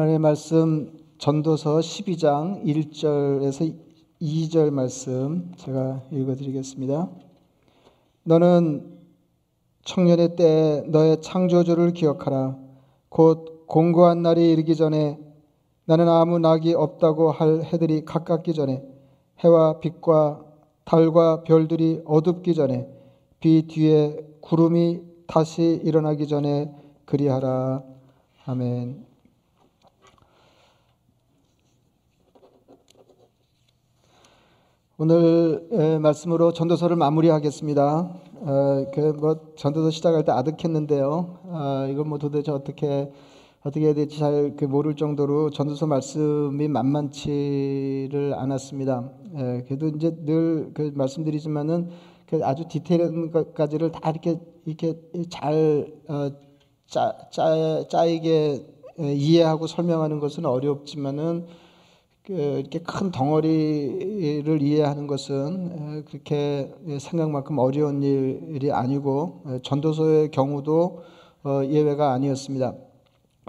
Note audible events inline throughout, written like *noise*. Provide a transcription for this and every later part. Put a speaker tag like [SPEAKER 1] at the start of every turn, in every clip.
[SPEAKER 1] 하나님의 말씀 전도서 12장 1절에서 2절 말씀 제가 읽어 드리겠습니다. 너는 청년의 때 너의 창조주를 기억하라. 곧 공고한 날이 이르기 전에 나는 아무 낙이 없다고 할 해들이 가깝기 전에 해와 빛과 달과 별들이 어둡기 전에 비 뒤에 구름이 다시 일어나기 전에 그리하라. 아멘. 오늘 말씀으로 전도서를 마무리하겠습니다. 어, 그뭐 전도서 시작할 때 아득했는데요. 어, 이건 뭐 도대체 어떻게 어떻게 해야 될지 잘그 모를 정도로 전도서 말씀이 만만치를 않았습니다. 예, 그래도 이제 늘 그 말씀드리지만은 그 아주 디테일한 것까지를 다 이렇게 이렇게 잘 어, 짜, 짜, 짜이게 이해하고 설명하는 것은 어렵지만은 그 이렇게 큰 덩어리를 이해하는 것은 그렇게 생각만큼 어려운 일이 아니고 전도서의 경우도 어, 예외가 아니었습니다.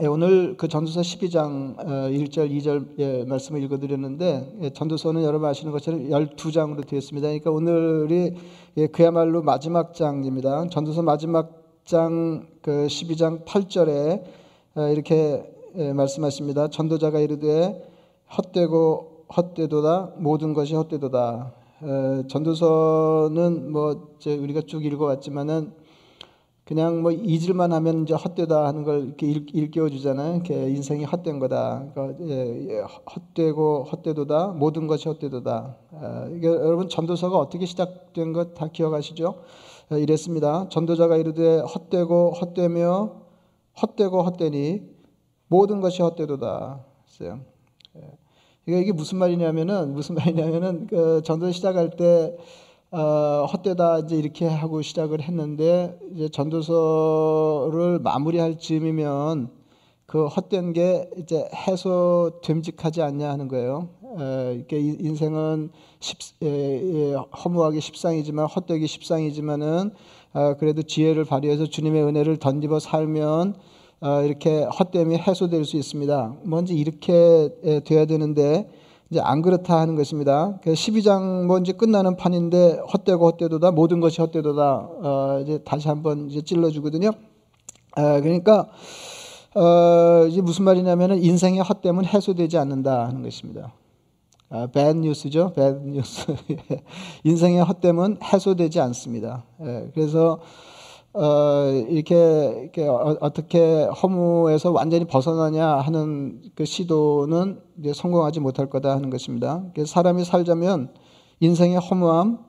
[SPEAKER 1] 오늘 그 전도서 12장 1절, 2절 말씀을 읽어드렸는데 전도서는 여러분 아시는 것처럼 12장으로 되어 있습니다. 그러니까 오늘이 그야말로 마지막 장입니다. 전도서 마지막 장 그 12장 8절에 이렇게 말씀하십니다. 전도자가 이르되 헛되고 헛되도다 모든 것이 헛되도다. 전도서는 뭐 우리가 쭉 읽어왔지만은 그냥 뭐 잊을만 하면 이제 헛되다 하는 걸 이렇게 일, 깨워 주잖아요. 인생이 헛된 거다. 그러니까 예, 예, 헛되고 헛되도다 모든 것이 헛되도다. 이게 여러분 전도서가 어떻게 시작된 것 다 기억하시죠? 이랬습니다. 전도자가 이르되 헛되고 헛되며 헛되고 헛되니 모든 것이 헛되도다. 했어요. 그러니까 이게 무슨 말이냐면은 무슨 말이냐면은 그 전도 시작할 때 어, 헛되다 이제 이렇게 하고 시작을 했는데 이제 전도서를 마무리할 즈음이면 그 헛된 게 이제 해소됨직하지 않냐 하는 거예요. 에, 이렇게 인생은 십, 에, 에, 허무하기 십상이지만 헛되기 십상이지만은 어, 그래도 지혜를 발휘해서 주님의 은혜를 던집어 살면 어, 이렇게 헛됨이 해소될 수 있습니다. 먼저 이렇게 돼야 되는데 이제 안 그렇다 하는 것입니다. 12장 뭐 이제 끝나는 판인데 헛되고 헛되도다 모든 것이 헛되도다 어, 이제 다시 한번 이제 찔러주거든요. 어, 그러니까 어, 이제 무슨 말이냐면은 인생의 헛됨은 해소되지 않는다 하는 것입니다. 아, bad news죠, bad news. *laughs* 인생의 헛됨은 해소되지 않습니다. 예, 그래서 어, 이렇게, 이렇게 어, 떻게 허무에서 완전히 벗어나냐 하는 그 시도는 이제 성공하지 못할 거다 하는 것입니다. 사람이 살자면 인생의 허무함,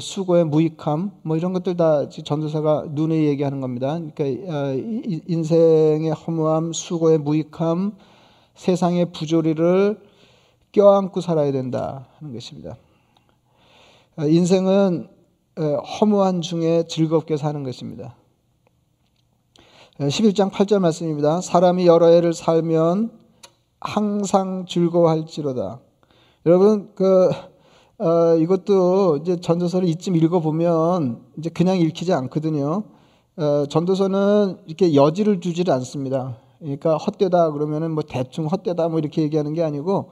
[SPEAKER 1] 수고의 무익함, 뭐 이런 것들 다 전도사가 눈에 얘기하는 겁니다. 그러니까 어, 인생의 허무함, 수고의 무익함, 세상의 부조리를 껴안고 살아야 된다 하는 것입니다. 어, 인생은 허무한 중에 즐겁게 사는 것입니다. 11장 8절 말씀입니다. 사람이 여러 해를 살면 항상 즐거워할지로다. 여러분 그 어, 이것도 이제 전도서를 이쯤 읽어보면 이제 그냥 읽히지 않거든요. 어, 전도서는 이렇게 여지를 주지를 않습니다. 그러니까 헛되다 그러면은 뭐 대충 헛되다 뭐 이렇게 얘기하는 게 아니고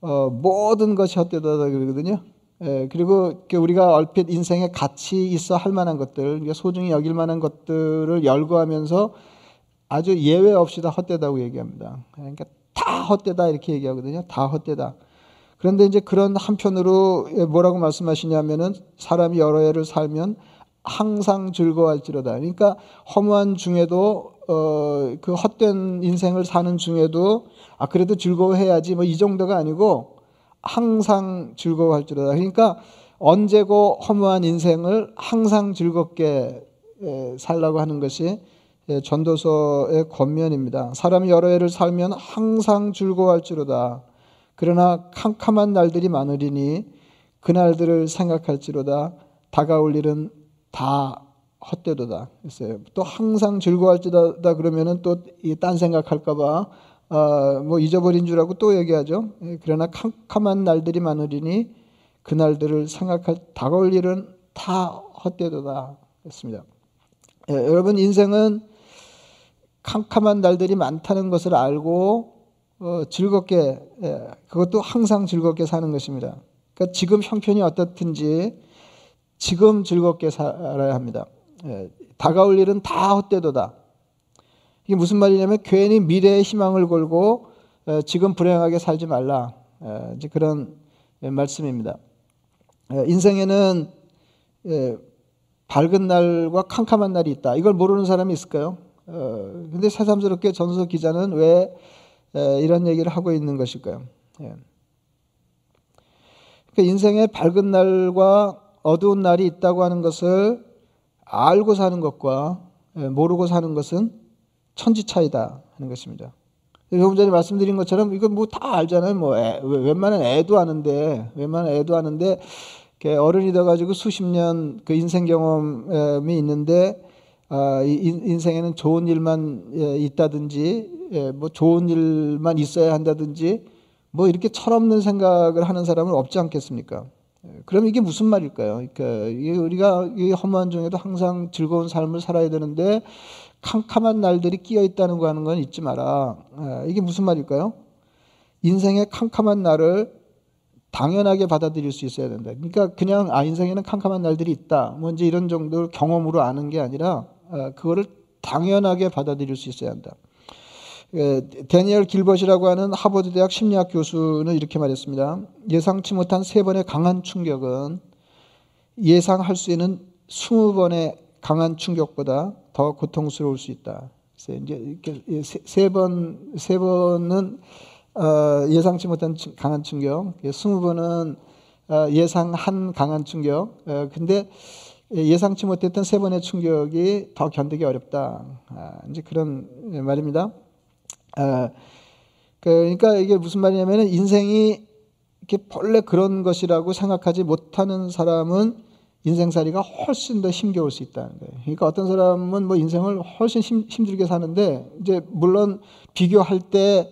[SPEAKER 1] 어, 모든 것이 헛되다 그러거든요. 예, 그리고 우리가 얼핏 인생에 가치 있어 할 만한 것들, 소중히 여길 만한 것들을 열거하면서 아주 예외 없이 다 헛되다고 얘기합니다. 그러니까 다 헛되다 이렇게 얘기하거든요. 다 헛되다. 그런데 이제 그런 한편으로 뭐라고 말씀하시냐면은 사람이 여러 해를 살면 항상 즐거워할지로다. 그러니까 허무한 중에도 어, 그 헛된 인생을 사는 중에도 아 그래도 즐거워해야지 뭐 이 정도가 아니고 항상 즐거워할지로다. 그러니까 언제고 허무한 인생을 항상 즐겁게 살라고 하는 것이 전도서의 권면입니다. 사람이 여러 해를 살면 항상 즐거워할지로다. 그러나 캄캄한 날들이 많으리니 그날들을 생각할지로다. 다가올 일은 다 헛되도다. 또 항상 즐거워할지다 그러면은 또딴 생각할까봐 어, 뭐 잊어버린 줄 알고 또 얘기하죠. 예, 그러나 캄캄한 날들이 많으리니 그 날들을 생각할 다가올 일은 다 헛되도다 했습니다. 예, 여러분 인생은 캄캄한 날들이 많다는 것을 알고 어, 즐겁게 예, 그것도 항상 즐겁게 사는 것입니다. 그러니까 지금 형편이 어떻든지 지금 즐겁게 살아야 합니다. 예, 다가올 일은 다 헛되도다. 이게 무슨 말이냐면 괜히 미래의 희망을 걸고 어, 지금 불행하게 살지 말라. 어, 이제 그런 말씀입니다. 어, 인생에는 밝은 날과 캄캄한 날이 있다. 이걸 모르는 사람이 있을까요? 근데 새삼스럽게 전서 기자는 왜 이런 얘기를 하고 있는 것일까요? 예. 그러니까 인생에 밝은 날과 어두운 날이 있다고 하는 것을 알고 사는 것과 모르고 사는 것은 천지 차이다 하는 것입니다. 조금 전에 말씀드린 것처럼 이건 뭐 다 알잖아요. 뭐 애, 웬만한 애도 아는데 웬만한 애도 아는데 어른이 돼가지고 수십 년 그 인생 경험이 있는데 아, 인생에는 좋은 일만 예, 있다든지 예, 뭐 좋은 일만 있어야 한다든지 뭐 이렇게 철없는 생각을 하는 사람은 없지 않겠습니까? 예, 그럼 이게 무슨 말일까요? 그러니까 우리가 이 허무한 중에도 항상 즐거운 삶을 살아야 되는데 캄캄한 날들이 끼어 있다는 거 하는 건 잊지 마라. 예, 이게 무슨 말일까요? 인생의 캄캄한 날을 당연하게 받아들일 수 있어야 된다. 그러니까 그냥 아 인생에는 캄캄한 날들이 있다. 뭐 이제 이런 정도 경험으로 아는 게 아니라 어, 그거를 당연하게 받아들일 수 있어야 한다. 예, 데니엘 길벗이라고 하는 하버드 대학 심리학 교수는 이렇게 말했습니다. 예상치 못한 세 번의 강한 충격은 예상할 수 있는 스무 번의 강한 충격보다 더 고통스러울 수 있다. 이제 세 번, 세 번은 어, 예상치 못한 강한 충격, 스무 번은 어, 예상한 강한 충격. 어, 근데 예상치 못했던 세 번의 충격이 더 견디기 어렵다. 아, 이제 그런 말입니다. 아, 그러니까 이게 무슨 말이냐면 인생이 이렇게 본래 그런 것이라고 생각하지 못하는 사람은 인생살이가 훨씬 더 힘겨울 수 있다는 거예요. 그러니까 어떤 사람은 뭐 인생을 훨씬 힘, 힘들게 사는데 이제 물론 비교할 때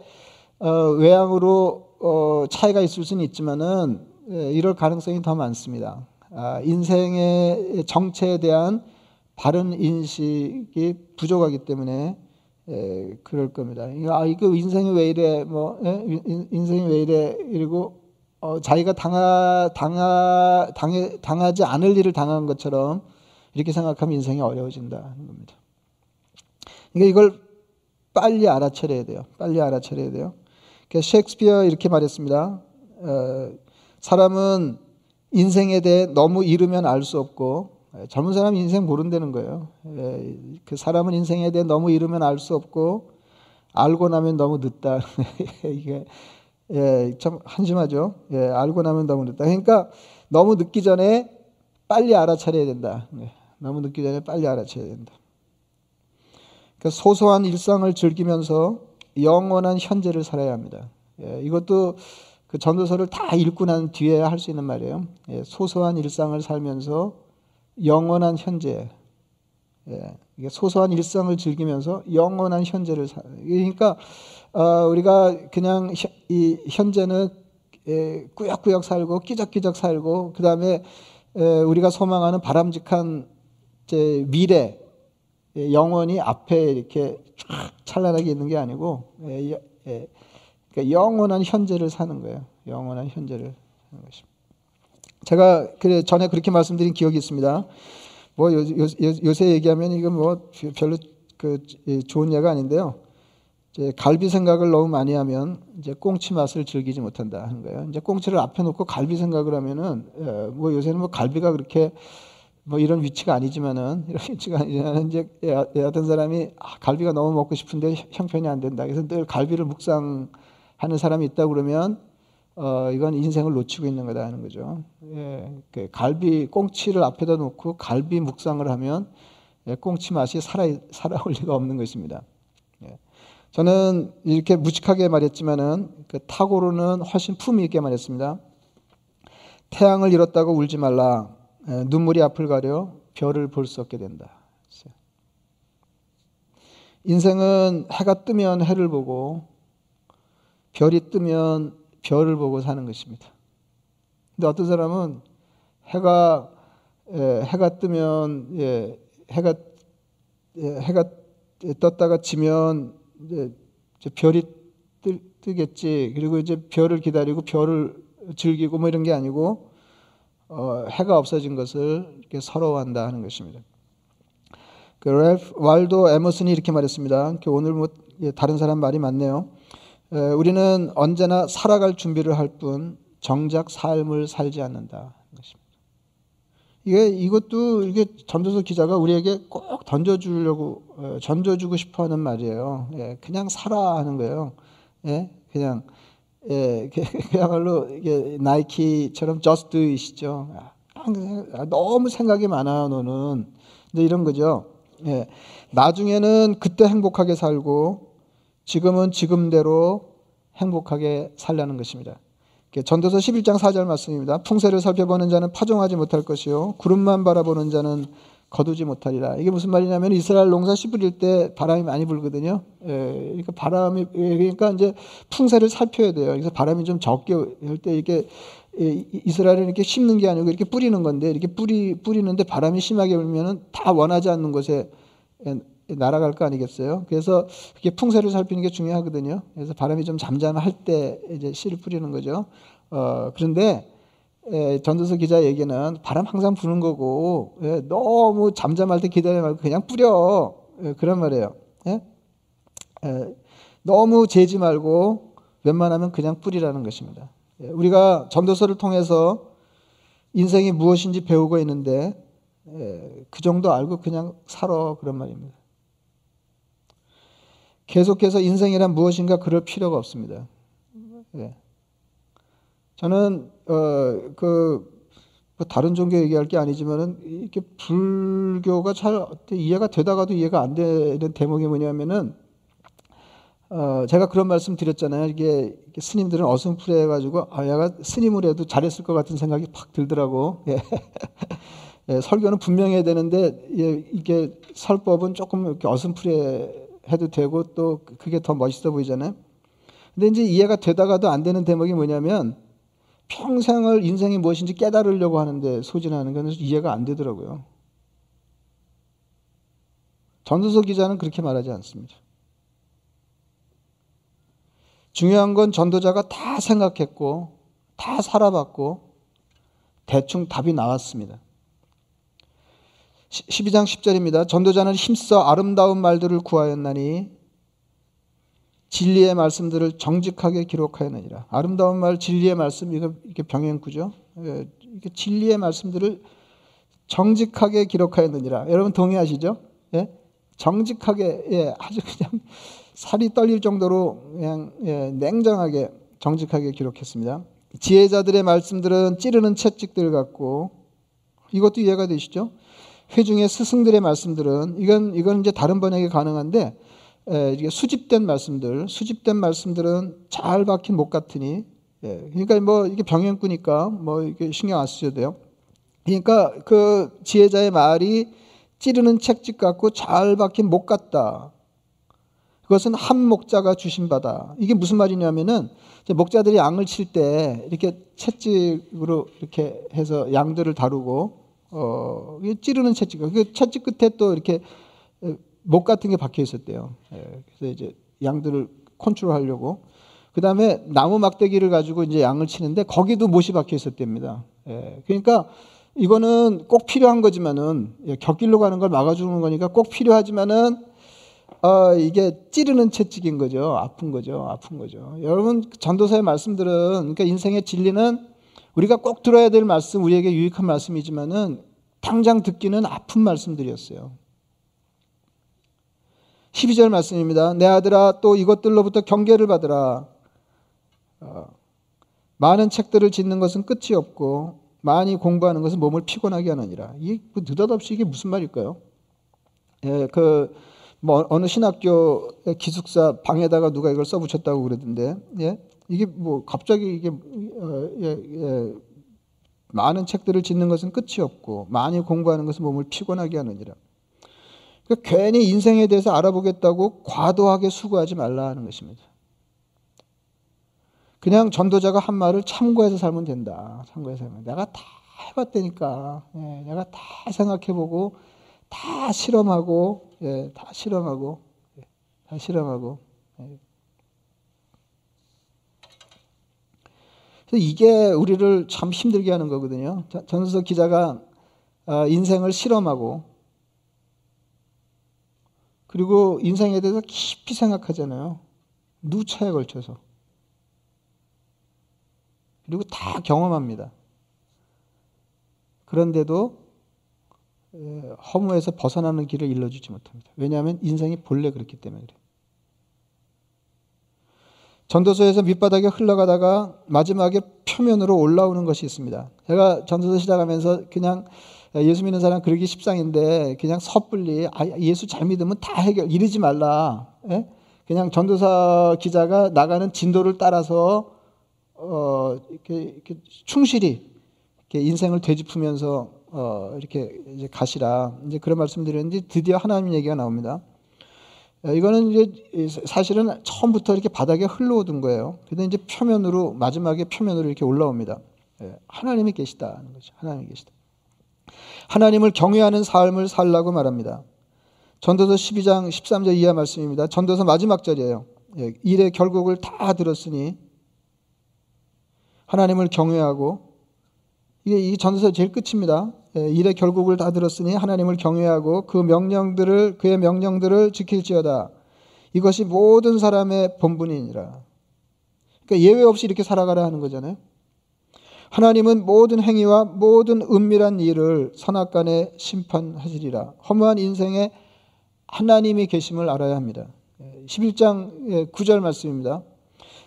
[SPEAKER 1] 어, 외향으로 어, 차이가 있을 수는 있지만은 예, 이럴 가능성이 더 많습니다. 아, 인생의 정체에 대한 바른 인식이 부족하기 때문에 예, 그럴 겁니다. 아, 이거 인생이 왜 이래, 뭐, 예? 인생이 왜 이래, 이러고 어, 자기가 당하, 당하, 당해, 당하지 않을 일을 당한 것처럼 이렇게 생각하면 인생이 어려워진다는 겁니다. 그러니까 이걸 빨리 알아차려야 돼요. 빨리 알아차려야 돼요. 그러니까 셰익스피어 이렇게 말했습니다. 어, 사람은 인생에 대해 너무 이르면 알 수 없고 젊은 사람 인생 모른다는 거예요. 예, 그 사람은 인생에 대해 너무 이르면 알 수 없고 알고 나면 너무 늦다. *laughs* 이게 예, 참 한심하죠. 예, 알고 나면 너무 늦다. 그러니까 너무 늦기 전에 빨리 알아차려야 된다. 네, 너무 늦기 전에 빨리 알아차려야 된다. 그러니까 소소한 일상을 즐기면서 영원한 현재를 살아야 합니다. 예, 이것도 그 전도서를 다 읽고 난 뒤에 할 수 있는 말이에요. 예, 소소한 일상을 살면서 영원한 현재. 예, 소소한 일상을 즐기면서 영원한 현재를 살. 그러니까 어, 우리가 그냥 이 현재는 에, 꾸역꾸역 살고 끼적끼적 살고 그 다음에 우리가 소망하는 바람직한 제 미래 영원히 앞에 이렇게 쫙 찬란하게 있는 게 아니고 에, 에, 그러니까 영원한 현재를 사는 거예요. 영원한 현재를 사는 것입니다. 제가 그래 전에 그렇게 말씀드린 기억이 있습니다. 뭐 요, 요, 요새 얘기하면 이건 뭐 별로 그 좋은 예가 아닌데요. 이제 갈비 생각을 너무 많이 하면 이제 꽁치 맛을 즐기지 못한다 하는 거예요. 이제 꽁치를 앞에 놓고 갈비 생각을 하면은 예, 뭐 요새는 뭐 갈비가 그렇게 뭐 이런 위치가 아니지만은 *laughs* 이런 위치가 아니지만 이제 어떤 사람이 아, 갈비가 너무 먹고 싶은데 형편이 안 된다. 그래서 늘 갈비를 묵상하는 사람이 있다 그러면 어 이건 인생을 놓치고 있는 거다 하는 거죠. 예, 그 갈비 꽁치를 앞에다 놓고 갈비 묵상을 하면 예, 꽁치 맛이 살아 살아올 리가 없는 것입니다. 예. 저는 이렇게 무식하게 말했지만은 그 타고로는 훨씬 품위 있게 말했습니다. 태양을 잃었다고 울지 말라. 눈물이 앞을 가려 별을 볼 수 없게 된다. 인생은 해가 뜨면 해를 보고 별이 뜨면 별을 보고 사는 것입니다. 근데 어떤 사람은 해가 해가 뜨면 예, 해가 해가 떴다가 지면 이제 별이 뜨, 뜨겠지. 그리고 이제 별을 기다리고 별을 즐기고 뭐 이런 게 아니고 어, 해가 없어진 것을 이렇게 서러워한다 하는 것입니다. 그 랄프 왈도 에머슨이 이렇게 말했습니다. 오늘 뭐 예, 다른 사람 말이 많네요. 에, 우리는 언제나 살아갈 준비를 할 뿐 정작 삶을 살지 않는다. 이게 이것도 이게 전도서 기자가 우리에게 꼭 던져주려고 어, 던져주고 싶어하는 말이에요. 예, 그냥 살아 하는 거예요. 예, 그냥 예, *laughs* 그야말로 이게 나이키처럼 just do it이죠. 아, 너무 생각이 많아 너는. 이제 이런 거죠. 예, 나중에는 그때 행복하게 살고 지금은 지금대로 행복하게 살라는 것입니다. 전도서 11장 4절 말씀입니다. 풍세를 살펴보는 자는 파종하지 못할 것이요 구름만 바라보는 자는 거두지 못하리라. 이게 무슨 말이냐면 이스라엘 농사 씨 뿌릴 때 바람이 많이 불거든요. 예, 그러니까 바람이 예, 그러니까 이제 풍세를 살펴야 돼요. 그래서 바람이 좀 적게 할 때 이렇게 이스라엘은 이렇게 심는 게 아니고 이렇게 뿌리는 건데 이렇게 뿌리 뿌리는데 바람이 심하게 불면은 다 원하지 않는 곳에 날아갈 거 아니겠어요? 그래서 그게 풍세를 살피는 게 중요하거든요. 그래서 바람이 좀 잠잠할 때 이제 씨를 뿌리는 거죠. 어, 그런데 에, 전도서 기자 얘기는 바람 항상 부는 거고 예, 너무 잠잠할 때 기다려 말고 그냥 뿌려 예, 그런 말이에요. 예? 에, 너무 재지 말고 웬만하면 그냥 뿌리라는 것입니다. 예, 우리가 전도서를 통해서 인생이 무엇인지 배우고 있는데 예, 그 정도 알고 그냥 살아 그런 말입니다. 계속해서 인생이란 무엇인가 그럴 필요가 없습니다. 예. 저는 어그 뭐 다른 종교 얘기할 게 아니지만은 이렇게 불교가 잘 이해가 되다가도 이해가 안 되는 대목이 뭐냐면은 어 제가 그런 말씀 드렸잖아요. 이게 스님들은 어슴푸레 해가지고 아 얘가 스님을 해도 잘했을 것 같은 생각이 팍 들더라고. 예. *laughs* 예, 설교는 분명해야 되는데 예, 이게 설법은 조금 이렇게 어슴푸레 해도 되고 또 그게 더 멋있어 보이잖아요. 근데 이제 이해가 되다가도 안 되는 대목이 뭐냐면 평생을 인생이 무엇인지 깨달으려고 하는데 소진하는 건 이해가 안 되더라고요. 전도서 기자는 그렇게 말하지 않습니다. 중요한 건 전도자가 다 생각했고, 다 살아봤고, 대충 답이 나왔습니다. 12장 10절입니다. 전도자는 힘써 아름다운 말들을 구하였나니 진리의 말씀들을 정직하게 기록하였느니라. 아름다운 말, 진리의 말씀 이거 이게 병행구죠. 예, 이게 진리의 말씀들을 정직하게 기록하였느니라. 여러분 동의하시죠? 예? 정직하게 예, 아주 그냥 살이 떨릴 정도로 그냥 예, 냉정하게 정직하게 기록했습니다. 지혜자들의 말씀들은 찌르는 채찍들 같고 이것도 이해가 되시죠? 회중의 스승들의 말씀들은 이건 이건 이제 다른 번역이 가능한데 에, 이게 수집된 말씀들, 수집된 말씀들은 잘 박힌 목 같으니 예, 그러니까 뭐 이게 병행구니까 뭐 이게 신경 안 쓰셔도 돼요. 그러니까 그 지혜자의 말이 찌르는 책집 같고 잘 박힌 목 같다. 그것은 한 목자가 주신 바다. 이게 무슨 말이냐면은 목자들이 양을 칠 때 이렇게 채찍으로 이렇게 해서 양들을 다루고 어, 찌르는 채찍. 그 채찍 끝에 또 이렇게 목 같은 게 박혀 있었대요. 예, 그래서 이제 양들을 컨트롤 하려고. 그 다음에 나무 막대기를 가지고 이제 양을 치는데 거기도 못이 박혀 있었답니다. 예, 그러니까 이거는 꼭 필요한 거지만은 예, 격길로 가는 걸 막아주는 거니까 꼭 필요하지만은 어, 이게 찌르는 채찍인 거죠. 아픈 거죠. 아픈 거죠. 여러분 전도서의 말씀들은 그러니까 인생의 진리는 우리가 꼭 들어야 될 말씀, 우리에게 유익한 말씀이지만은 당장 듣기는 아픈 말씀들이었어요. 12절 말씀입니다. 내 아들아 또 이것들로부터 경계를 받으라. 어, 많은 책들을 짓는 것은 끝이 없고 많이 공부하는 것은 몸을 피곤하게 하느니라. 이게 뭐 느닷없이 이게 무슨 말일까요? 예, 그 뭐 어느 신학교 기숙사 방에다가 누가 이걸 써붙였다고 그러던데, 예, 이게 뭐 갑자기 이게 어, 예, 예, 많은 책들을 짓는 것은 끝이 없고 많이 공부하는 것은 몸을 피곤하게 하느니라. 그러니까 괜히 인생에 대해서 알아보겠다고 과도하게 수고하지 말라 하는 것입니다. 그냥 전도자가 한 말을 참고해서 살면 된다. 참고해서 살면 내가 다 해봤다니까. 예, 내가 다 생각해보고 다 실험하고 예, 다 실험하고 예, 다 실험하고. 예. 이게 우리를 참 힘들게 하는 거거든요. 전수석 기자가 어, 인생을 실험하고 그리고 인생에 대해서 깊이 생각하잖아요. 누차에 걸쳐서. 그리고 다 경험합니다. 그런데도 허무에서 벗어나는 길을 일러주지 못합니다. 왜냐하면 인생이 본래 그렇기 때문에 그래요. 전도서에서 밑바닥에 흘러가다가 마지막에 표면으로 올라오는 것이 있습니다. 제가 전도서 시작하면서 그냥 예수 믿는 사람 그러기 십상인데 그냥 섣불리 아, 예수 잘 믿으면 다 해결 이러지 말라. 예? 그냥 전도사 기자가 나가는 진도를 따라서 어, 이렇게, 충실히 이렇게 인생을 되짚으면서 어, 이렇게 이제 가시라. 이제 그런 말씀드렸는데 드디어 하나님 얘기가 나옵니다. 어, 이거는 이제 사실은 처음부터 이렇게 바닥에 흘러오던 거예요. 근데 이제 표면으로 마지막에 표면으로 이렇게 올라옵니다. 예, 하나님이 계시다는 거죠. 하나님이 계시다. 하나님을 경외하는 삶을 살라고 말합니다. 전도서 12장 13절 이하 말씀입니다. 전도서 마지막 절이에요. 예, 일의 결국을 다 들었으니 하나님을 경외하고 이게 이 전도서 제일 끝입니다. 예, 일의 결국을 다 들었으니 하나님을 경외하고 그 명령들을 그의 명령들을 지킬지어다. 이것이 모든 사람의 본분이니라. 그러니까 예외 없이 이렇게 살아가라 하는 거잖아요. 하나님은 모든 행위와 모든 은밀한 일을 선악간에 심판하시리라. 허무한 인생에 하나님이 계심을 알아야 합니다. 11장 9절 말씀입니다.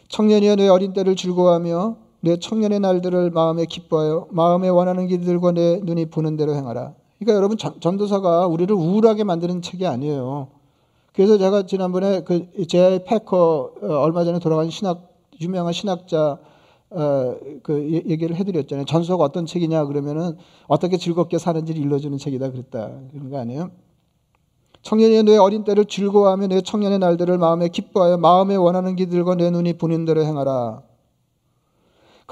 [SPEAKER 1] 청년이여 내 어린 때를 즐거워하며 내 청년의 날들을 마음에 기뻐하여 마음에 원하는 길들과 내 눈이 보는 대로 행하라. 그러니까 여러분 전도사가 우리를 우울하게 만드는 책이 아니에요. 그래서 제가 지난번에 그 제아이 패커 어, 얼마 전에 돌아간 신학 유명한 신학자 어, 그 얘기를 해드렸잖아요. 전서가 어떤 책이냐 그러면은 어떻게 즐겁게 사는지를 일러주는 책이다 그랬다 그런 거 아니에요? 청년이 내 어린 때를 즐거워하며 내 청년의 날들을 마음에 기뻐하여 마음에 원하는 길들과 내 눈이 보는 대로 행하라.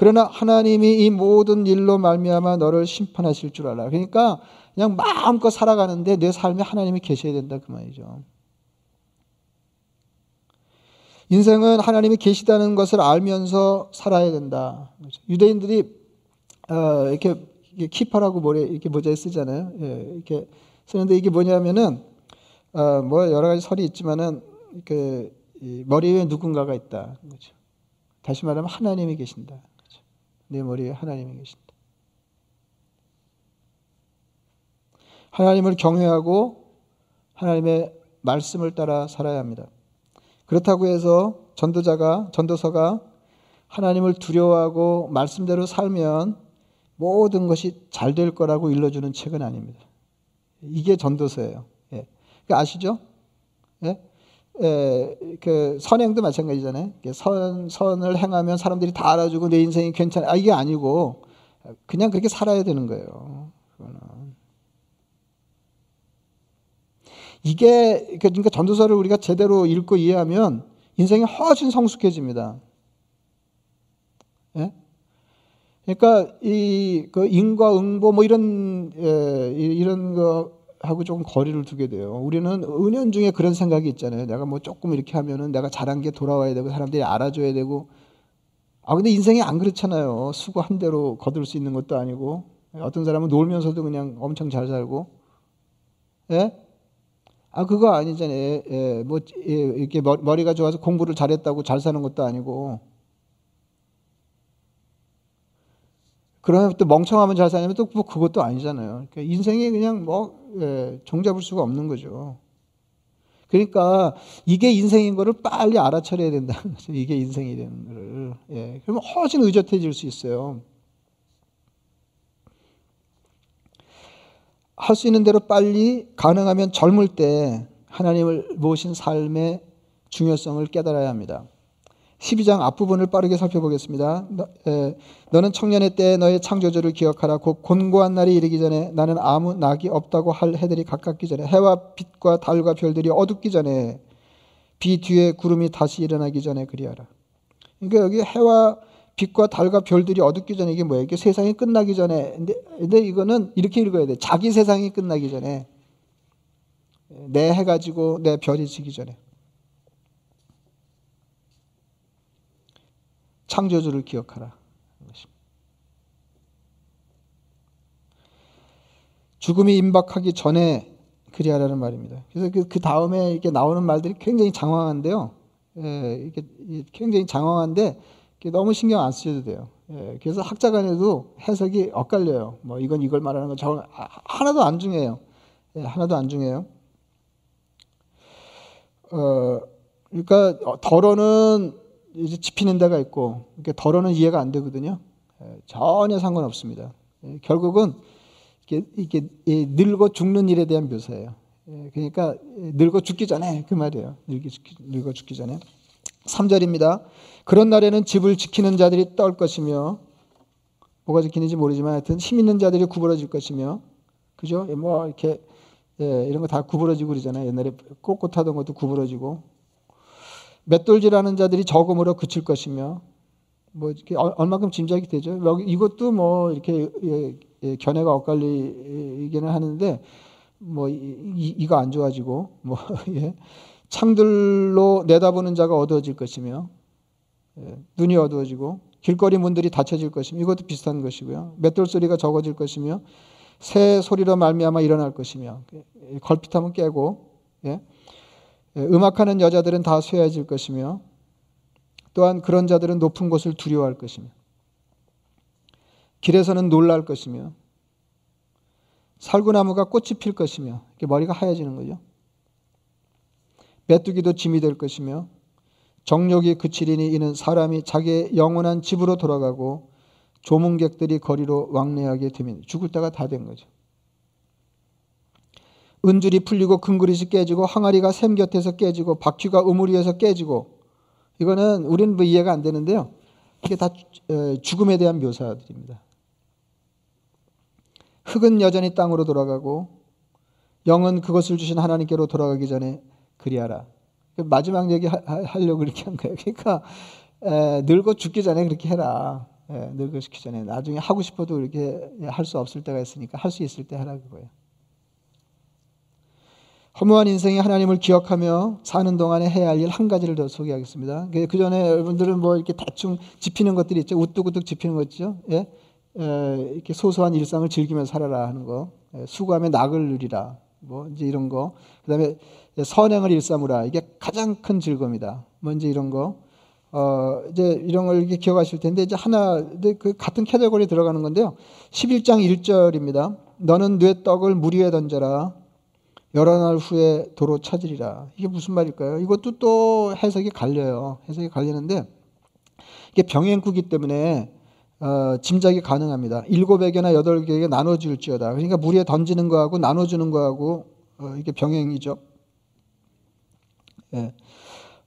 [SPEAKER 1] 그러나 하나님이 이 모든 일로 말미암아 너를 심판하실 줄 알아. 그러니까 그냥 마음껏 살아가는데 내 삶에 하나님이 계셔야 된다 그 말이죠. 인생은 하나님이 계시다는 것을 알면서 살아야 된다. 유대인들이 어, 이렇게, 키파라고 머리 이렇게 모자에 쓰잖아요. 예, 이렇게 쓰는데 이게 뭐냐면은 어, 뭐 여러 가지 설이 있지만은 그 머리 위에 누군가가 있다. 그렇죠. 다시 말하면 하나님이 계신다. 내 머리에 하나님이 계신다. 하나님을 경외하고 하나님의 말씀을 따라 살아야 합니다. 그렇다고 해서 전도자가 전도서가 하나님을 두려워하고 말씀대로 살면 모든 것이 잘 될 거라고 일러주는 책은 아닙니다. 이게 전도서예요. 예. 그 아시죠? 예? 에, 그 선행도 마찬가지잖아요. 선, 선을 행하면 사람들이 다 알아주고 내 인생이 괜찮아. 아, 이게 아니고 그냥 그렇게 살아야 되는 거예요. 그거는. 이게 그러니까 전도서를 우리가 제대로 읽고 이해하면 인생이 훨씬 성숙해집니다. 예? 그러니까 이 그 인과 응보 뭐 이런 예, 이런 거 하고 조금 거리를 두게 돼요. 우리는 은연중에 그런 생각이 있잖아요. 내가 뭐 조금 이렇게 하면은 내가 잘한 게 돌아와야 되고 사람들이 알아줘야 되고. 아 근데 인생이 안 그렇잖아요. 수고 한 대로 거둘 수 있는 것도 아니고 어떤 사람은 놀면서도 그냥 엄청 잘 살고. 예? 아 그거 아니잖아요. 예, 예, 뭐 예, 이렇게 머리가 좋아서 공부를 잘했다고 잘 사는 것도 아니고. 그러면 또 멍청하면 잘 사냐면 또 뭐 그것도 아니잖아요. 그러니까 인생이 그냥 뭐 예, 종잡을 수가 없는 거죠. 그러니까 이게 인생인 거를 빨리 알아차려야 된다는 거죠. *laughs* 이게 인생이 되는 거를. 예, 그러면 훨씬 의젓해질 수 있어요. 할 수 있는 대로 빨리 가능하면 젊을 때 하나님을 모신 삶의 중요성을 깨달아야 합니다. 12장 앞부분을 빠르게 살펴보겠습니다. 너, 는 청년의 때 너의 창조주를 기억하라. 곧 곤고한 날이 이르기 전에 나는 아무 낙이 없다고 할 해들이 가깝기 전에 해와 빛과 달과 별들이 어둡기 전에 비 뒤에 구름이 다시 일어나기 전에 그리하라. 그러니까 여기 해와 빛과 달과 별들이 어둡기 전에 이게 뭐예요? 이게 세상이 끝나기 전에. 근데, 근데 이거는 이렇게 읽어야 돼. 자기 세상이 끝나기 전에. 내 해가 지고 내 별이 지기 전에. 창조주를 기억하라. 죽음이 임박하기 전에 그리하라는 말입니다. 그래서 그, 그, 다음에 이렇게 나오는 말들이 굉장히 장황한데요. 예, 이게 굉장히 장황한데 너무 신경 안 쓰셔도 돼요. 예, 그래서 학자 간에도 해석이 엇갈려요. 뭐 이건 이걸 말하는 거 저건 하나도 안 중요해요. 예, 하나도 안 중요해요. 어, 그러니까 덜어는 이제 집히는 데가 있고, 그러니까 덜어는 이해가 안 되거든요. 예, 전혀 상관없습니다. 예, 결국은 이게, 늙어 죽는 일에 대한 묘사예요. 예, 그러니까 늙어 죽기 전에 그 말이에요. 늙어 죽기 전에. 3절입니다. 그런 날에는 집을 지키는 자들이 떨 것이며 뭐가 지키는지 모르지만 하여튼 힘 있는 자들이 구부러질 것이며 그죠? 뭐 이렇게 예, 이런 거 다 구부러지고 그러잖아요. 옛날에 꼿꼿하던 것도 구부러지고 맷돌질하는 자들이 적음으로 그칠 것이며 뭐 이렇게 얼마큼 짐작이 되죠. 여기 이것도 뭐 이렇게 예, 예, 견해가 엇갈리기는 하는데 뭐 이, 이거 안 좋아지고 뭐 *laughs* 예. 창들로 내다보는 자가 어두워질 것이며 예, 눈이 어두워지고 길거리 문들이 닫혀질 것이며 이것도 비슷한 것이고요. 맷돌 소리가 적어질 것이며 새 소리로 말미암아 일어날 것이며 걸핏하면 깨고 예. 예, 음악하는 여자들은 다 쇠해질 것이며 또한 그런 자들은 높은 곳을 두려워할 것이며 길에서는 놀랄 것이며 살구나무가 꽃이 필 것이며 머리가 하얘지는 거죠. 메뚜기도 짐이 될 것이며 정욕이 그치리니 이는 사람이 자기의 영원한 집으로 돌아가고 조문객들이 거리로 왕래하게 되면 죽을 때가 다 된 거죠. 은줄이 풀리고 금그릇이 깨지고 항아리가 샘 곁에서 깨지고 바퀴가 우물 위에서 깨지고 이거는 우리는 뭐 이해가 안 되는데요. 이게 다 죽음에 대한 묘사들입니다. 흙은 여전히 땅으로 돌아가고 영은 그것을 주신 하나님께로 돌아가기 전에 그리하라. 마지막 얘기 하려고 그렇게 한 거예요. 그러니까 에, 늙어 죽기 전에 그렇게 해라. 에, 늙어 죽기 전에 나중에 하고 싶어도 이렇게 할 수 없을 때가 있으니까 할 수 있을 때 하라 그거예요. 허무한 인생에 하나님을 기억하며 사는 동안에 해야 할 일 한 가지를 더 소개하겠습니다. 그 전에 여러분들은 뭐 이렇게 대충 짚히는 것들이 있죠. 우뚝우뚝 짚히는 거 있죠. 예? 에, 이렇게 소소한 일상을 즐기며 살아라 하는 거. 예, 수고하며 낙을 누리라. 뭐 이제 이런 거. 그다음에 선행을 일삼으라. 이게 가장 큰 즐거움이다. 먼저 뭐 이런 거. 어, 이제 이런 걸 이렇게 기억하실 텐데 이제 하나 그 같은 캐테고리에 들어가는 건데요. 11장 1절입니다. 너는 뇌 떡을 물 위에 던져라. 여러 날 후에 도로 찾으리라. 이게 무슨 말일까요? 이것도 또 해석이 갈려요. 해석이 갈리는데 이게 병행구기 때문에 어, 짐작이 가능합니다. 일곱에게나 여덟 개에게 나눠줄지어다. 그러니까 물에 던지는 거하고 나눠주는 거하고 어, 이게 병행이죠. 예.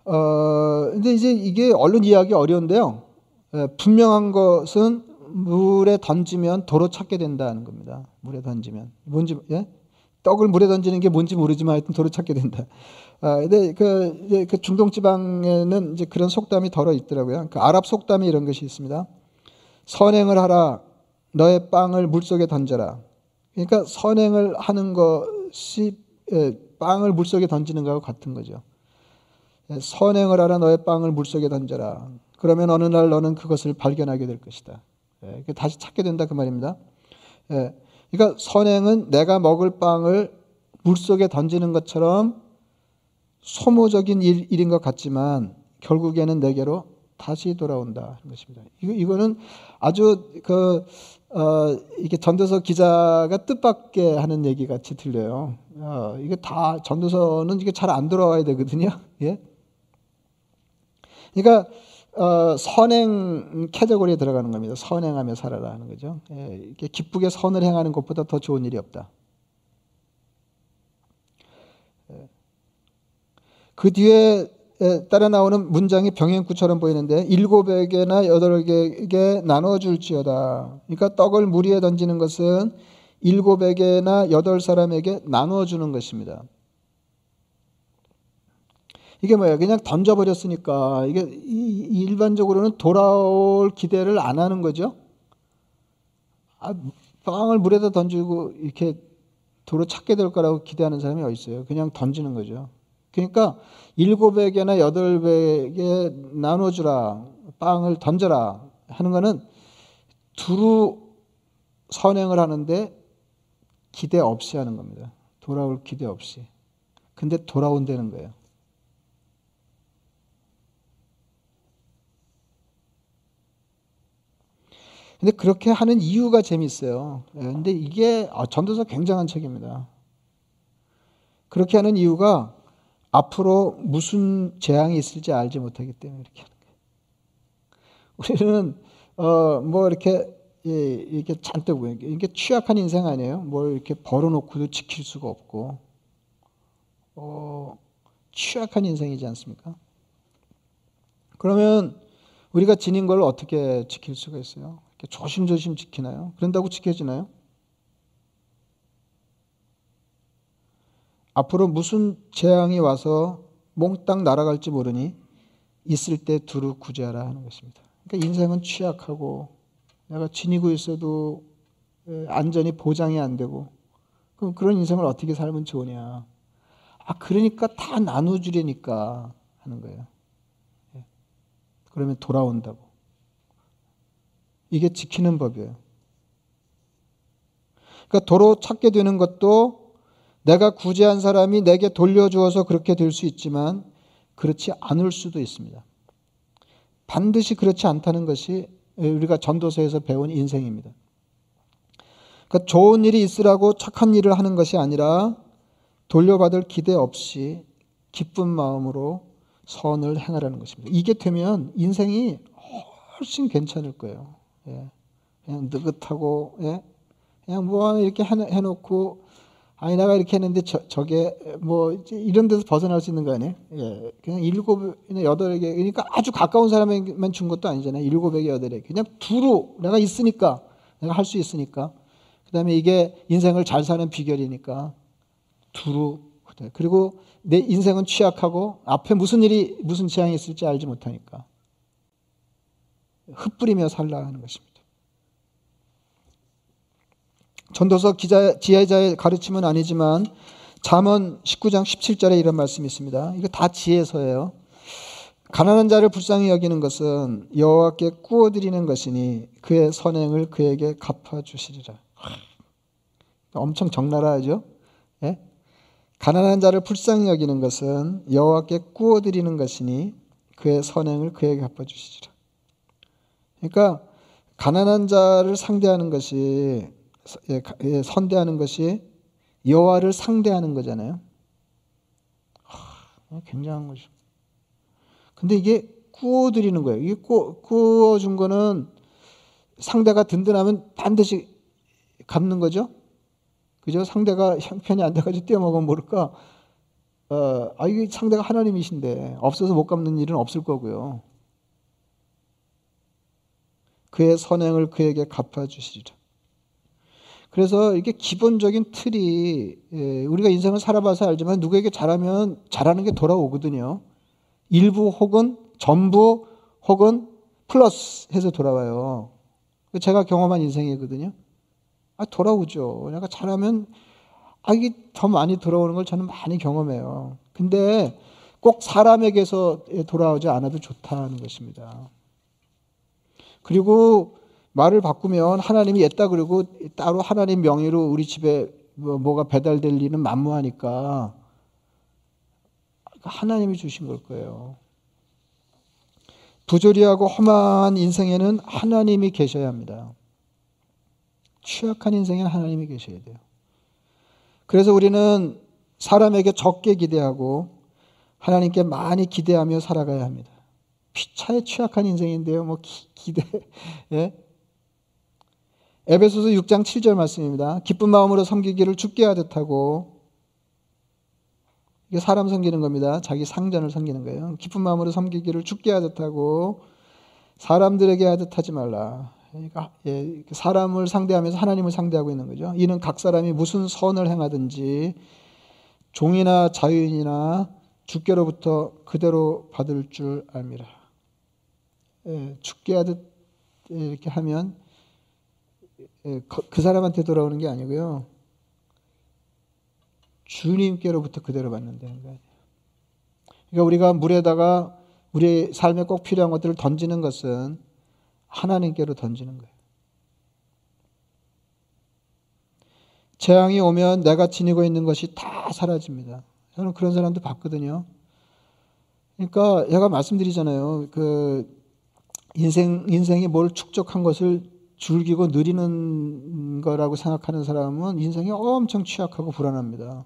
[SPEAKER 1] 어, 근데 이제 이게 얼른 이해하기 어려운데요. 예, 분명한 것은 물에 던지면 도로 찾게 된다는 겁니다. 물에 던지면. 뭔지, 예? 떡을 물에 던지는 게 뭔지 모르지만 하여튼 도로 찾게 된다. 아, 근데 그, 이제 그 중동 지방에는 이제 그런 속담이 덜어 있더라고요. 그 아랍 속담이 이런 것이 있습니다. 선행을 하라. 너의 빵을 물 속에 던져라. 그러니까 선행을 하는 것이 예, 빵을 물 속에 던지는 것과 같은 거죠. 예, 선행을 하라 너의 빵을 물 속에 던져라. 그러면 어느 날 너는 그것을 발견하게 될 것이다. 예, 다시 찾게 된다 그 말입니다. 예, 그러니까 선행은 내가 먹을 빵을 물속에 던지는 것처럼 소모적인 일, 일인 것 같지만 결국에는 내게로 다시 돌아온다 하는 것입니다. 이거, 이거는 아주 그, 어, 이게 전도서 기자가 뜻밖의 하는 얘기 같이 들려요. 어, 이게 다 전도서는 이게 잘 안 돌아와야 되거든요. *laughs* 예? 그러니까 어, 선행 캐테고리에 들어가는 겁니다. 선행하며 살아라 하는 거죠. 예, 이렇게 기쁘게 선을 행하는 것보다 더 좋은 일이 없다. 예. 그 뒤에 따라 나오는 문장이 병행구처럼 보이는데 일곱에게나 여덟에게 나눠줄지어다. 그러니까 떡을 물 위에 던지는 것은 일곱에게나 여덟 사람에게 나눠주는 것입니다. 이게 뭐예요? 그냥 던져버렸으니까 이게 일반적으로는 돌아올 기대를 안 하는 거죠. 아, 빵을 물에다 던지고 이렇게 도로 찾게 될 거라고 기대하는 사람이 어디 있어요? 그냥 던지는 거죠. 그러니까 일곱에게나 여덟에게 나눠주라, 빵을 던져라 하는 거는 두루 선행을 하는데 기대 없이 하는 겁니다. 돌아올 기대 없이. 근데 돌아온다는 거예요. 근데 그렇게 하는 이유가 재밌어요. 예, 근데 이게 아, 전도서 굉장한 책입니다. 그렇게 하는 이유가 앞으로 무슨 재앙이 있을지 알지 못하기 때문에 이렇게 하는 거예요. 우리는 어 뭐 이렇게 예, 이렇게 잔뜩 이게 취약한 인생 아니에요? 뭘 이렇게 벌어놓고도 지킬 수가 없고 어 취약한 인생이지 않습니까? 그러면 우리가 지닌 걸 어떻게 지킬 수가 있어요? 조심조심 지키나요? 그런다고 지켜지나요? 앞으로 무슨 재앙이 와서 몽땅 날아갈지 모르니 있을 때 두루 구제하라 하는 것입니다. 그러니까 인생은 취약하고 내가 지니고 있어도 안전이 보장이 안 되고 그럼 그런 인생을 어떻게 살면 좋으냐? 아 그러니까 다 나눠주려니까 하는 거예요. 예. 그러면 돌아온다고. 이게 지키는 법이에요. 그러니까 도로 찾게 되는 것도 내가 구제한 사람이 내게 돌려주어서 그렇게 될 수 있지만 그렇지 않을 수도 있습니다. 반드시 그렇지 않다는 것이 우리가 전도서에서 배운 인생입니다. 그러니까 좋은 일이 있으라고 착한 일을 하는 것이 아니라 돌려받을 기대 없이 기쁜 마음으로 선을 행하라는 것입니다. 이게 되면 인생이 훨씬 괜찮을 거예요. 예. 그냥 느긋하고 예. 그냥 뭐 이렇게 해놓고 아니 내가 이렇게 했는데 저, 저게 뭐 이런 데서 벗어날 수 있는 거 아니에요? 예. 그냥 일곱이나 여덟에게 그러니까 아주 가까운 사람에게만 준 것도 아니잖아요. 일곱에게 여덟에게 그냥 두루 내가 있으니까 내가 할 수 있으니까 그다음에 이게 인생을 잘 사는 비결이니까 두루 그리고 내 인생은 취약하고 앞에 무슨 일이 무슨 재앙이 있을지 알지 못하니까 흩뿌리며 살라 하는 것입니다. 전도서 기자, 지혜자의 가르침은 아니지만 잠언 19장 17절에 이런 말씀이 있습니다. 이거 다 지혜서예요. 가난한 자를 불쌍히 여기는 것은 여호와께 꾸어드리는 것이니 그의 선행을 그에게 갚아 주시리라. 엄청 적나라하죠? 예? 가난한 자를 불쌍히 여기는 것은 여호와께 꾸어드리는 것이니 그의 선행을 그에게 갚아 주시리라. 그러니까 가난한 자를 상대하는 것이 예, 예, 선대하는 것이 여호와를 상대하는 거잖아요. 굉장한 거죠. 근데 이게 구워드리는 거예요. 이게 구, 구워준 거는 상대가 든든하면 반드시 갚는 거죠. 그죠? 상대가 형편이 안 돼가지고 떼어먹으면 모를까. 어, 아, 이게 상대가 하나님이신데, 없어서 못 갚는 일은 없을 거고요. 그의 선행을 그에게 갚아주시리라. 그래서 이게 기본적인 틀이 예, 우리가 인생을 살아봐서 알지만 누구에게 잘하면 잘하는 게 돌아오거든요. 일부 혹은 전부 혹은 플러스 해서 돌아와요. 제가 경험한 인생이거든요. 아, 돌아오죠. 내가 잘하면 아, 이게 더 많이 돌아오는 걸 저는 많이 경험해요. 근데 꼭 사람에게서 돌아오지 않아도 좋다는 것입니다. 그리고 말을 바꾸면 하나님이 했다 그러고 따로 하나님 명의로 우리 집에 뭐, 뭐가 배달될 일은 만무하니까 하나님이 주신 걸 거예요. 부조리하고 험한 인생에는 하나님이 계셔야 합니다. 취약한 인생에는 하나님이 계셔야 돼요. 그래서 우리는 사람에게 적게 기대하고 하나님께 많이 기대하며 살아가야 합니다. 피차에 취약한 인생인데요. 뭐 기, 대 *laughs* 예? 에베소서 6장 7절 말씀입니다. 기쁜 마음으로 섬기기를 죽게 하듯 하고 이게 사람 섬기는 겁니다. 자기 상전을 섬기는 거예요. 기쁜 마음으로 섬기기를 죽게 하듯 하고 사람들에게 하듯 하지 말라. 그러니까 예, 사람을 상대하면서 하나님을 상대하고 있는 거죠. 이는 각 사람이 무슨 선을 행하든지 종이나 자유인이나 주께로부터 그대로 받을 줄 알미라. 예, 죽게 하듯 이렇게 하면 예, 그 사람한테 돌아오는 게 아니고요. 주님께로부터 그대로 받는다는 거예요. 그러니까 우리가 물에다가 우리 삶에 꼭 필요한 것들을 던지는 것은 하나님께로 던지는 거예요. 재앙이 오면 내가 지니고 있는 것이 다 사라집니다. 저는 그런 사람도 봤거든요. 그러니까 제가 말씀드리잖아요. 그 인생 인생이 뭘 축적한 것을 즐기고 누리는 거라고 생각하는 사람은 인생이 엄청 취약하고 불안합니다.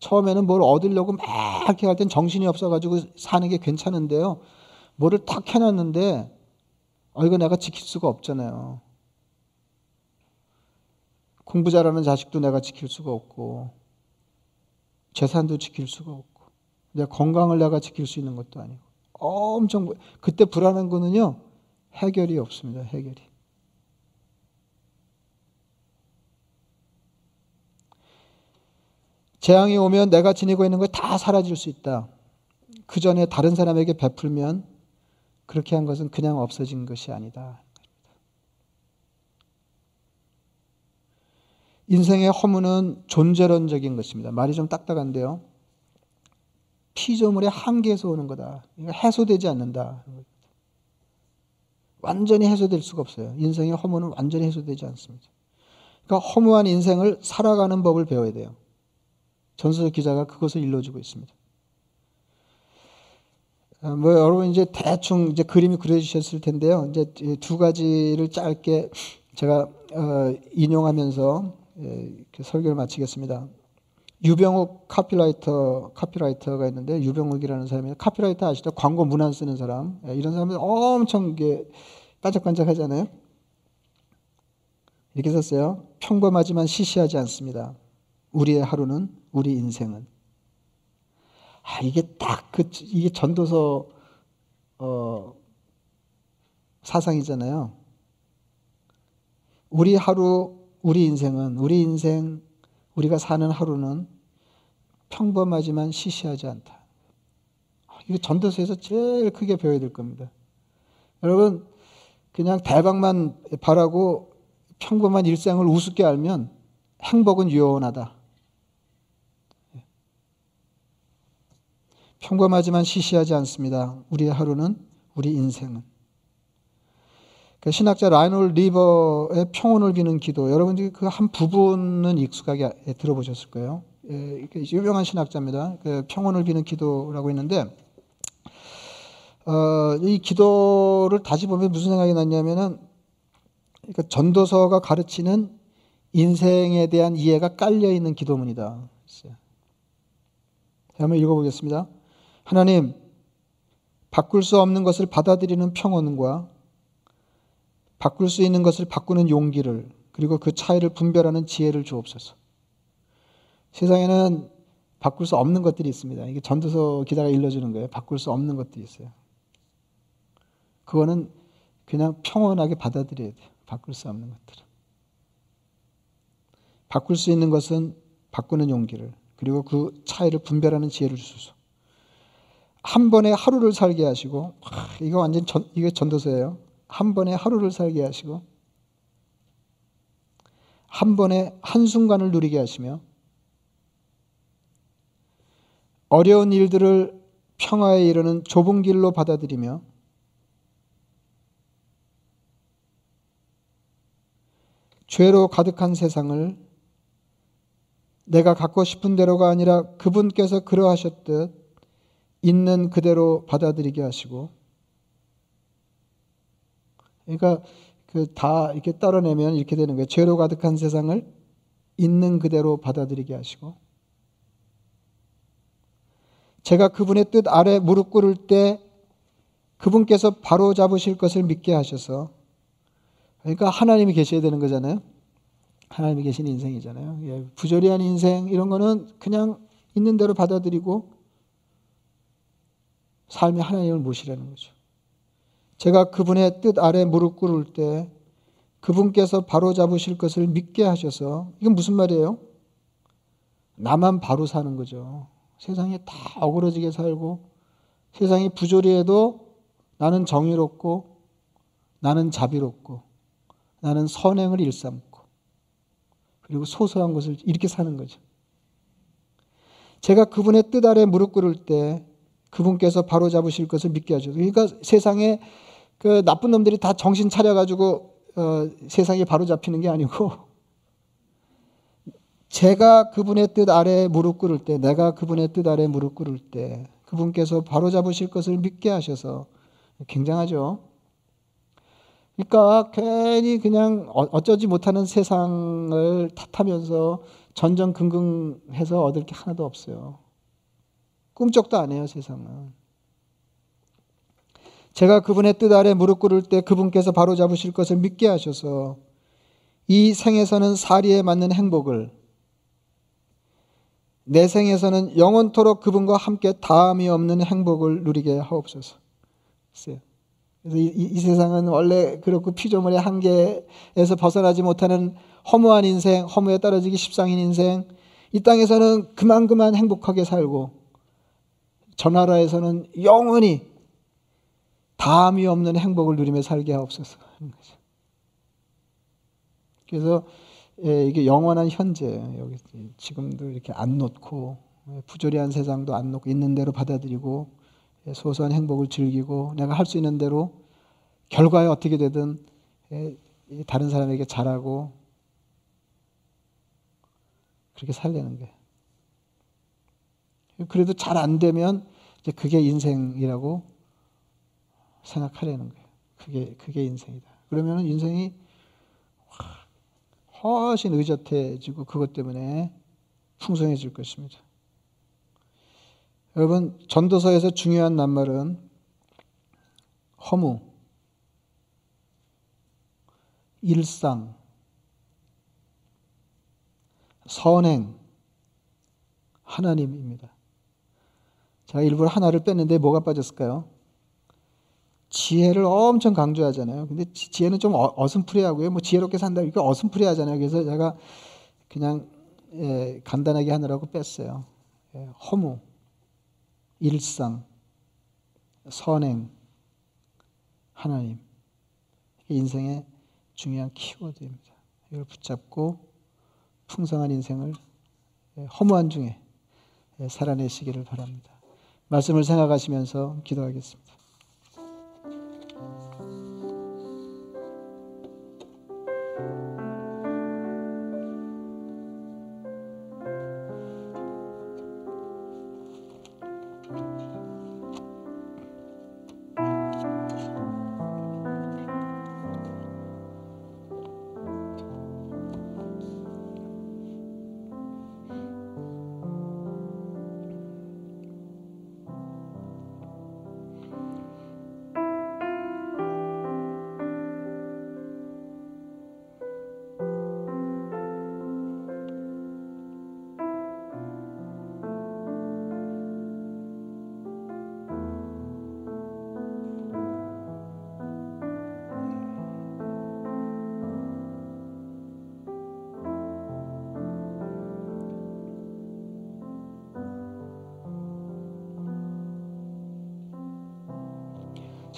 [SPEAKER 1] 처음에는 뭘 얻으려고 막 이렇게 할 땐 정신이 없어가지고 사는 게 괜찮은데요. 뭐를 탁 해놨는데, 어, 이거 내가 지킬 수가 없잖아요. 공부 잘하는 자식도 내가 지킬 수가 없고, 재산도 지킬 수가 없고, 내 건강을 내가 지킬 수 있는 것도 아니고, 엄청, 그때 불안한 거는요, 해결이 없습니다, 해결이. 재앙이 오면 내가 지니고 있는 것 다 사라질 수 있다. 그 전에 다른 사람에게 베풀면 그렇게 한 것은 그냥 없어진 것이 아니다. 인생의 허무는 존재론적인 것입니다. 말이 좀 딱딱한데요. 피조물의 한계에서 오는 거다. 이거 해소되지 않는다. 완전히 해소될 수가 없어요. 인생의 허무는 완전히 해소되지 않습니다. 그러니까 허무한 인생을 살아가는 법을 배워야 돼요. 전수석 기자가 그것을 일러주고 있습니다. 어, 뭐 여러분 이제 대충 이제 그림이 그려주셨을 텐데요. 이제 두 가지를 짧게 제가 어, 인용하면서 예, 설교를 마치겠습니다. 유병욱 카피라이터 카피라이터가 있는데 유병욱이라는 사람이 카피라이터 아시죠? 광고 문안 쓰는 사람 예, 이런 사람들 엄청 이게 반짝반짝하잖아요. 이렇게 썼어요. 평범하지만 시시하지 않습니다. 우리의 하루는 우리 인생은 아 이게 딱 그 이게 전도서 어 사상이잖아요. 우리 하루 우리 인생은 우리 인생 우리가 사는 하루는 평범하지만 시시하지 않다. 아, 이거 전도서에서 제일 크게 배워야 될 겁니다. 여러분 그냥 대박만 바라고 평범한 일상을 우습게 알면 행복은 유연하다. 평범하지만 시시하지 않습니다. 우리의 하루는 우리 인생은. 그 신학자 라이놀 리버의 평온을 비는 기도 여러분들이 그 한 부분은 익숙하게 들어보셨을 거예요. 예, 유명한 신학자입니다. 그 평온을 비는 기도라고 있는데 어, 이 기도를 다시 보면 무슨 생각이 났냐면은 그러니까 전도서가 가르치는 인생에 대한 이해가 깔려 있는 기도문이다. 한번 읽어보겠습니다. 하나님, 바꿀 수 없는 것을 받아들이는 평온과 바꿀 수 있는 것을 바꾸는 용기를 그리고 그 차이를 분별하는 지혜를 주옵소서. 세상에는 바꿀 수 없는 것들이 있습니다. 이게 전도서 기자가 일러주는 거예요. 바꿀 수 없는 것들이 있어요. 그거는 그냥 평온하게 받아들여야 돼요. 바꿀 수 없는 것들은. 바꿀 수 있는 것은 바꾸는 용기를 그리고 그 차이를 분별하는 지혜를 주소서. 한 번에 하루를 살게 하시고 이거 완전 전, 이게 전도서예요. 한 번에 하루를 살게 하시고 한 번에 한순간을 누리게 하시며 어려운 일들을 평화에 이르는 좁은 길로 받아들이며 죄로 가득한 세상을 내가 갖고 싶은 대로가 아니라 그분께서 그러하셨듯 있는 그대로 받아들이게 하시고 그러니까 그 다 이렇게 떨어내면 이렇게 되는 거예요. 죄로 가득한 세상을 있는 그대로 받아들이게 하시고 제가 그분의 뜻 아래 무릎 꿇을 때 그분께서 바로 잡으실 것을 믿게 하셔서 그러니까 하나님이 계셔야 되는 거잖아요. 하나님이 계신 인생이잖아요. 예, 부조리한 인생 이런 거는 그냥 있는 대로 받아들이고 삶의 하나님을 모시라는 거죠. 제가 그분의 뜻 아래 무릎 꿇을 때 그분께서 바로 잡으실 것을 믿게 하셔서 이건 무슨 말이에요? 나만 바로 사는 거죠. 세상에 다 어그러지게 살고 세상이 부조리해도 나는 정의롭고 나는 자비롭고 나는 선행을 일삼고 그리고 소소한 것을 이렇게 사는 거죠. 제가 그분의 뜻 아래 무릎 꿇을 때 그분께서 바로 잡으실 것을 믿게 하죠. 그러니까 세상에 그 나쁜 놈들이 다 정신 차려가지고 어, 세상에 바로 잡히는 게 아니고 제가 그분의 뜻 아래 무릎 꿇을 때, 내가 그분의 뜻 아래 무릎 꿇을 때, 그분께서 바로 잡으실 것을 믿게 하셔서 굉장하죠. 그러니까 괜히 그냥 어, 어쩌지 못하는 세상을 탓하면서 전전긍긍해서 얻을 게 하나도 없어요. 꿈쩍도 안 해요, 세상은. 제가 그분의 뜻 아래 무릎 꿇을 때 그분께서 바로 잡으실 것을 믿게 하셔서 이 생에서는 사리에 맞는 행복을 내 생에서는 영원토록 그분과 함께 다함이 없는 행복을 누리게 하옵소서. 그래서 이, 이, 이, 세상은 원래 그렇고 피조물의 한계에서 벗어나지 못하는 허무한 인생, 허무에 떨어지기 십상인 인생, 이 땅에서는 그만 그만 행복하게 살고 저 나라에서는 영원히 다함이 없는 행복을 누리며 살게 하옵소서 그래서 예, 이게 영원한 현재예요. 여기 지금도 이렇게 안 놓고 예, 부조리한 세상도 안 놓고 있는 대로 받아들이고 예, 소소한 행복을 즐기고 내가 할 수 있는 대로 결과에 어떻게 되든 예, 다른 사람에게 잘하고 그렇게 살려는 거예요. 그래도 잘 안 되면 이제 그게 인생이라고 생각하려는 거예요. 그게 그게 인생이다. 그러면 인생이 훨씬 의젓해지고 그것 때문에 풍성해질 것입니다. 여러분 전도서에서 중요한 낱말은 허무, 일상, 선행, 하나님입니다. 제가 일부러 하나를 뺐는데 뭐가 빠졌을까요? 지혜를 엄청 강조하잖아요. 근데 지혜는 좀 어, 어슴푸레하고요. 뭐 지혜롭게 산다 이거 어슴푸레하잖아요. 그래서 제가 그냥 예, 간단하게 하느라고 뺐어요. 예, 허무, 일상, 선행, 하나님. 인생의 중요한 키워드입니다. 이걸 붙잡고 풍성한 인생을 예, 허무한 중에 예, 살아내시기를 바랍니다. 말씀을 생각하시면서 기도하겠습니다.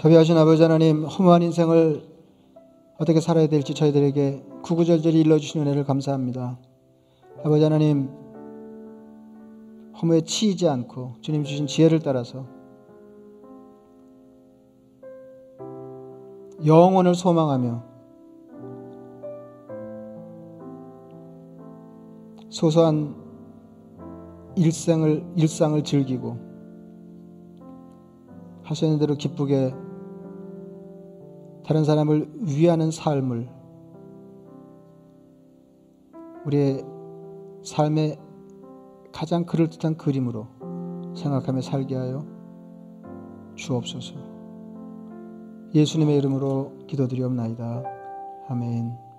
[SPEAKER 1] 자비하신 아버지 하나님 허무한 인생을 어떻게 살아야 될지 저희들에게 구구절절히 일러주신 은혜를 감사합니다. 아버지 하나님 허무에 치이지 않고 주님 주신 지혜를 따라서 영혼을 소망하며 소소한 일생을 일상을 즐기고 하시는 대로 기쁘게 다른 사람을 위하는 삶을 우리의 삶의 가장 그럴듯한 그림으로 생각하며 살게 하여 주옵소서. 예수님의 이름으로 기도드리옵나이다. 아멘.